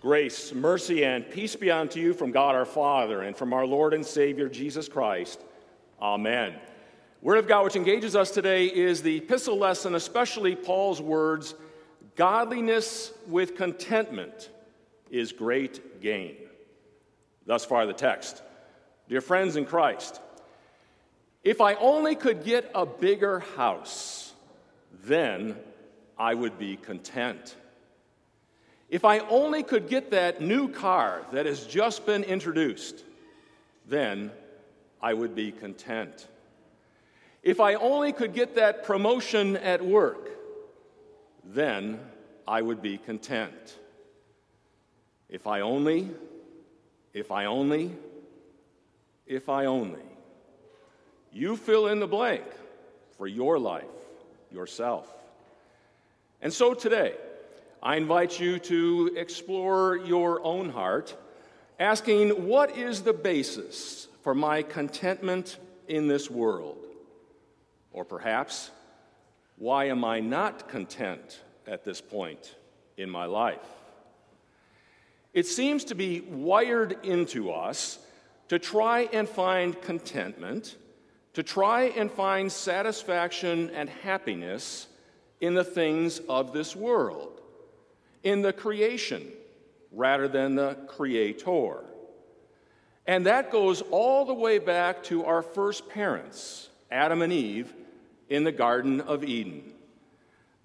Grace, mercy, and peace be unto you from God our Father and from our Lord and Savior Jesus Christ. Amen. Word of God which engages us today is the epistle lesson, especially Paul's words Godliness with contentment is great gain. Thus far, the text. Dear friends in Christ, if I only could get a bigger house, then I would be content. If I only could get that new car that has just been introduced, then I would be content. If I only could get that promotion at work, then I would be content. If I only, if I only, if I only. You fill in the blank for your life, yourself. And so today, I invite you to explore your own heart, asking, What is the basis for my contentment in this world? Or perhaps, Why am I not content at this point in my life? It seems to be wired into us to try and find contentment, to try and find satisfaction and happiness in the things of this world in the creation rather than the creator. And that goes all the way back to our first parents, Adam and Eve, in the Garden of Eden.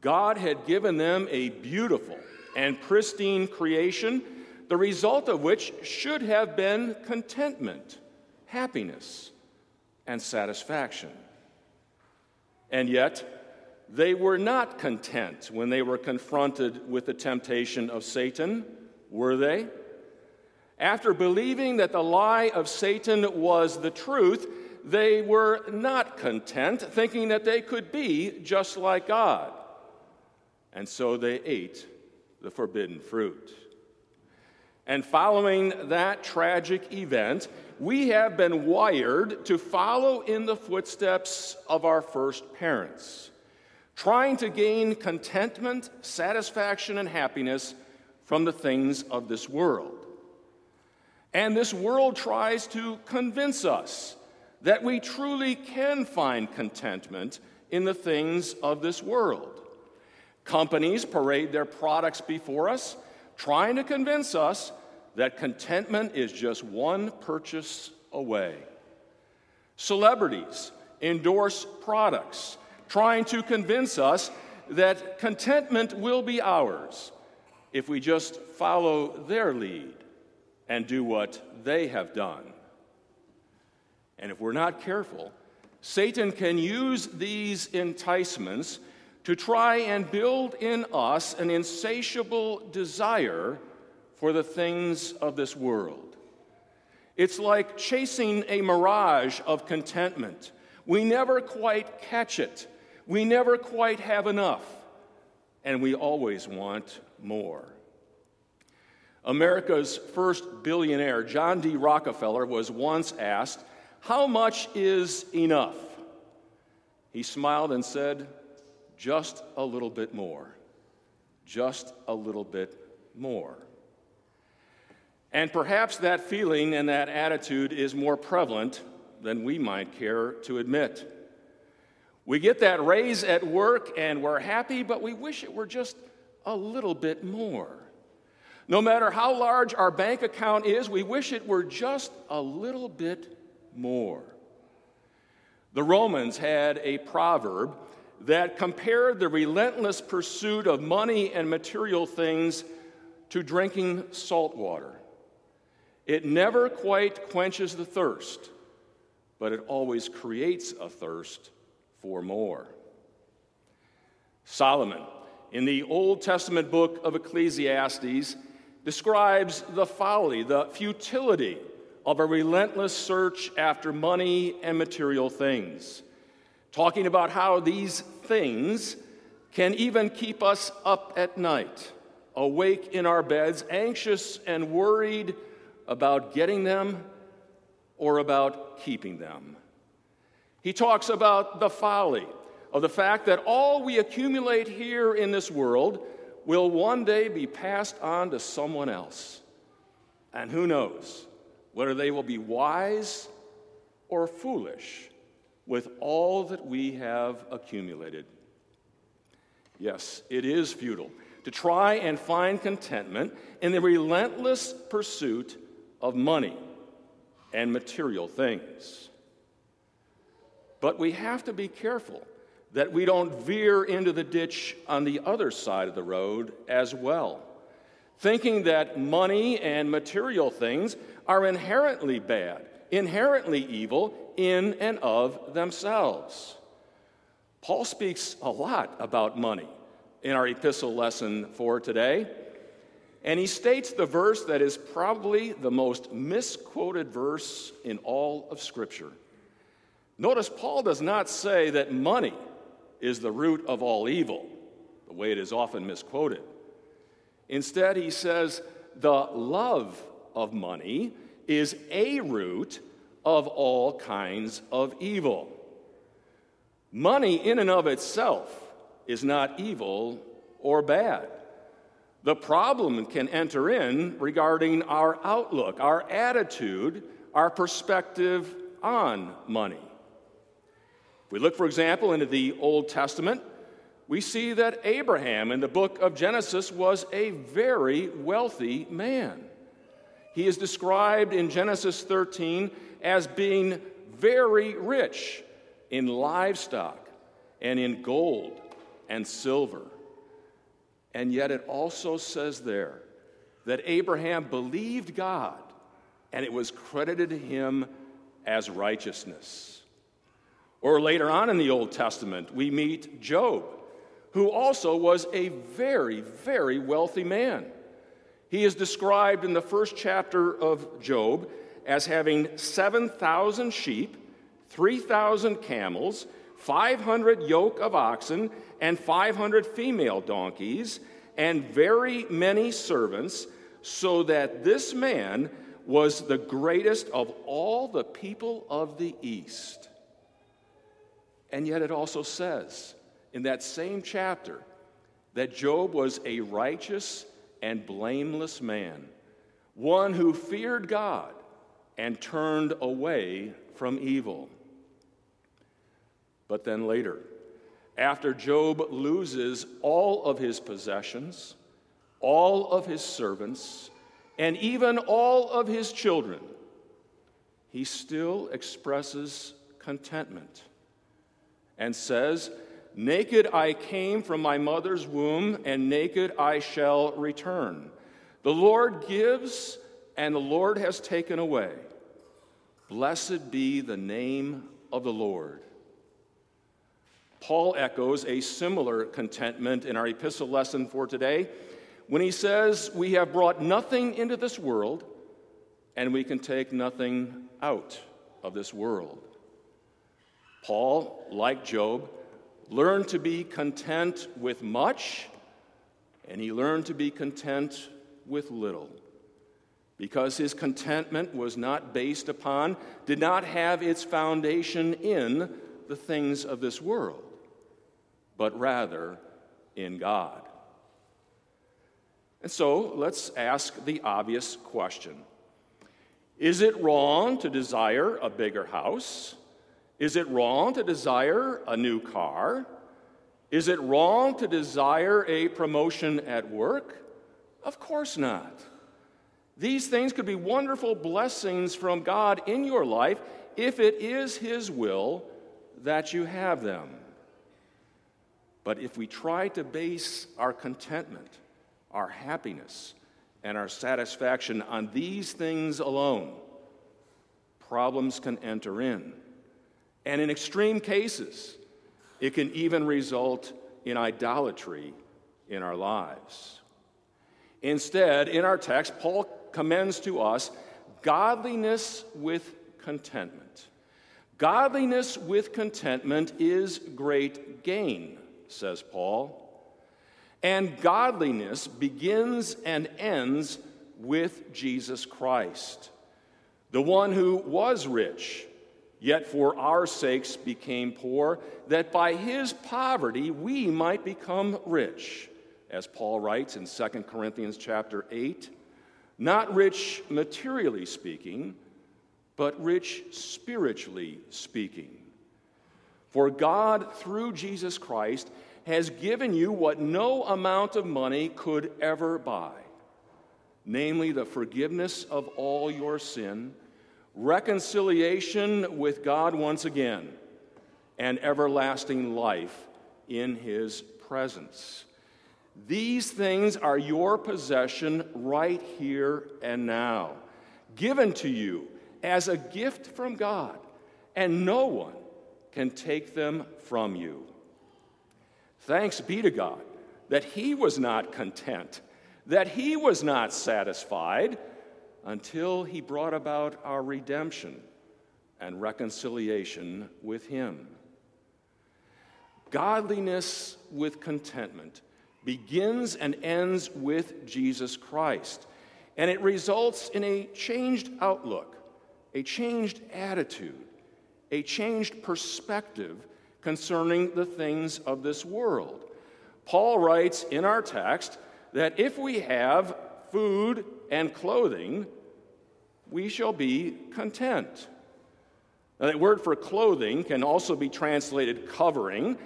God had given them a beautiful and pristine creation, the result of which should have been contentment, happiness, and satisfaction. And yet, they were not content when they were confronted with the temptation of Satan, were they? After believing that the lie of Satan was the truth, they were not content, thinking that they could be just like God. And so they ate the forbidden fruit. And following that tragic event, we have been wired to follow in the footsteps of our first parents trying to gain contentment, satisfaction, and happiness from the things of this world. And this world tries to convince us that we truly can find contentment in the things of this world. Companies parade their products before us, trying to convince us that contentment is just one purchase away. Celebrities endorse products trying to convince us that contentment will be ours if we just follow their lead and do what they have done. And if we're not careful, Satan can use these enticements to try and build in us an insatiable desire for the things of this world. It's like chasing a mirage of contentment. We never quite catch it we never quite have enough, and we always want more. America's first billionaire, John D. Rockefeller, was once asked, How much is enough? He smiled and said, Just a little bit more. Just a little bit more. And perhaps that feeling and that attitude is more prevalent than we might care to admit. We get that raise at work and we're happy, but we wish it were just a little bit more. No matter how large our bank account is, we wish it were just a little bit more. The Romans had a proverb that compared the relentless pursuit of money and material things to drinking salt water. It never quite quenches the thirst, but it always creates a thirst for more. Solomon, in the Old Testament book of Ecclesiastes, describes the folly, the futility of a relentless search after money and material things, talking about how these things can even keep us up at night, awake in our beds, anxious and worried about getting them or about keeping them. He talks about the folly of the fact that all we accumulate here in this world will one day be passed on to someone else. And who knows whether they will be wise or foolish with all that we have accumulated. Yes, it is futile to try and find contentment in the relentless pursuit of money and material things. But we have to be careful that we don't veer into the ditch on the other side of the road as well, thinking that money and material things are inherently bad, inherently evil in and of themselves. Paul speaks a lot about money in our epistle lesson for today. And he states the verse that is probably the most misquoted verse in all of Scripture. Notice Paul does not say that money is the root of all evil, the way it is often misquoted. Instead, he says the love of money is a root of all kinds of evil. Money, in and of itself, is not evil or bad. The problem can enter in regarding our outlook, our attitude, our perspective on money. We look, for example, into the Old Testament, we see that Abraham in the book of Genesis was a very wealthy man. He is described in Genesis 13 as being very rich in livestock and in gold and silver. And yet it also says there that Abraham believed God and it was credited to him as righteousness. Or later on in the Old Testament, we meet Job, who also was a very, very wealthy man. He is described in the first chapter of Job as having 7,000 sheep, 3,000 camels, 500 yoke of oxen, and 500 female donkeys, and very many servants, so that this man was the greatest of all the people of the East. And yet it also says in that same chapter that Job was a righteous and blameless man, one who feared God and turned away from evil. But then later, after Job loses all of his possessions, all of his servants, and even all of his children, he still expresses contentment and says, Naked I came from my mother's womb, and naked I shall return. The Lord gives, and the Lord has taken away. Blessed be the name of the Lord. Paul echoes a similar contentment in our epistle lesson for today when he says, We have brought nothing into this world, and we can take nothing out of this world. Paul, like Job, learned to be content with much, and he learned to be content with little. Because his contentment was not based upon, did not have its foundation in the things of this world but rather in God. And so let's ask the obvious question Is it wrong to desire a bigger house? Is it wrong to desire a new car? Is it wrong to desire a promotion at work? Of course not. These things could be wonderful blessings from God in your life if it is His will that you have them. But if we try to base our contentment, our happiness, and our satisfaction on these things alone, problems can enter in. And in extreme cases, it can even result in idolatry in our lives. Instead, in our text, Paul commends to us godliness with contentment. Godliness with contentment is great gain says Paul. And godliness begins and ends with Jesus Christ, the one who was rich, yet for our sakes became poor, that by his poverty we might become rich. as Paul writes in 2 Corinthians chapter 8, not rich materially speaking, but rich spiritually speaking. For God, through Jesus Christ, has given you what no amount of money could ever buy namely, the forgiveness of all your sin, reconciliation with God once again, and everlasting life in His presence. These things are your possession right here and now, given to you as a gift from God, and no one can take them from you. Thanks be to God that He was not content, that He was not satisfied until He brought about our redemption and reconciliation with Him. Godliness with contentment begins and ends with Jesus Christ, and it results in a changed outlook, a changed attitude, a changed perspective concerning the things of this world. Paul writes in our text that if we have food and clothing, we shall be content. Now, that word for clothing can also be translated covering.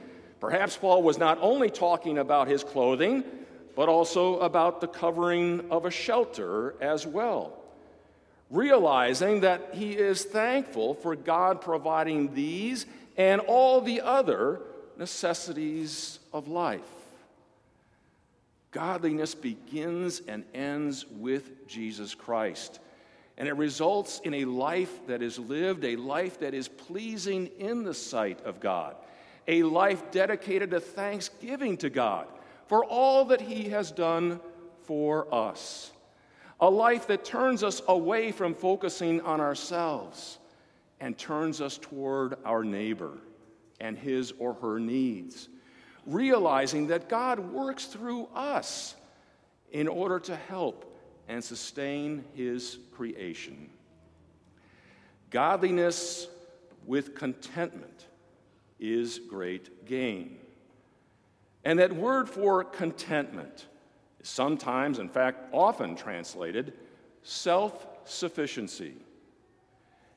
Perhaps Paul was not only talking about his clothing, but also about the covering of a shelter as well. Realizing that he is thankful for God providing these and all the other necessities of life. Godliness begins and ends with Jesus Christ. And it results in a life that is lived, a life that is pleasing in the sight of God a life dedicated to thanksgiving to God for all that He has done for us, a life that turns us away from focusing on ourselves and turns us toward our neighbor and his or her needs, realizing that God works through us in order to help and sustain his creation. Godliness with contentment is great gain. And that word for contentment is sometimes, in fact, often translated self sufficiency.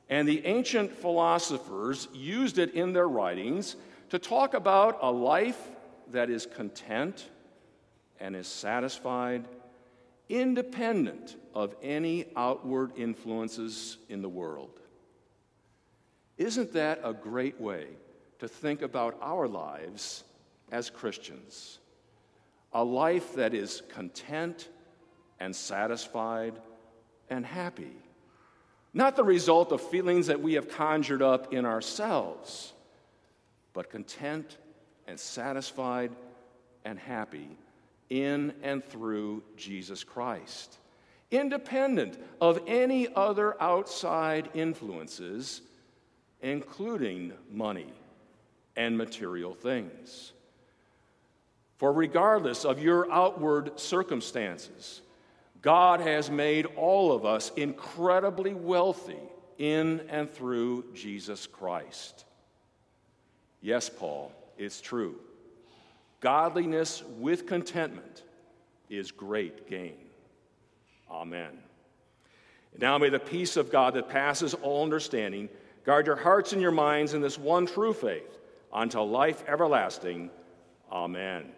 And the ancient philosophers used it in their writings to talk about a life that is content and is satisfied, independent of any outward influences in the world. Isn't that a great way to think about our lives as Christians. A life that is content and satisfied and happy. Not the result of feelings that we have conjured up in ourselves, but content and satisfied and happy in and through Jesus Christ, independent of any other outside influences, including money and material things. For regardless of your outward circumstances, God has made all of us incredibly wealthy in and through Jesus Christ. Yes, Paul, it's true. Godliness with contentment is great gain. Amen. And now may the peace of God that passes all understanding guard your hearts and your minds in this one true faith unto life everlasting. Amen.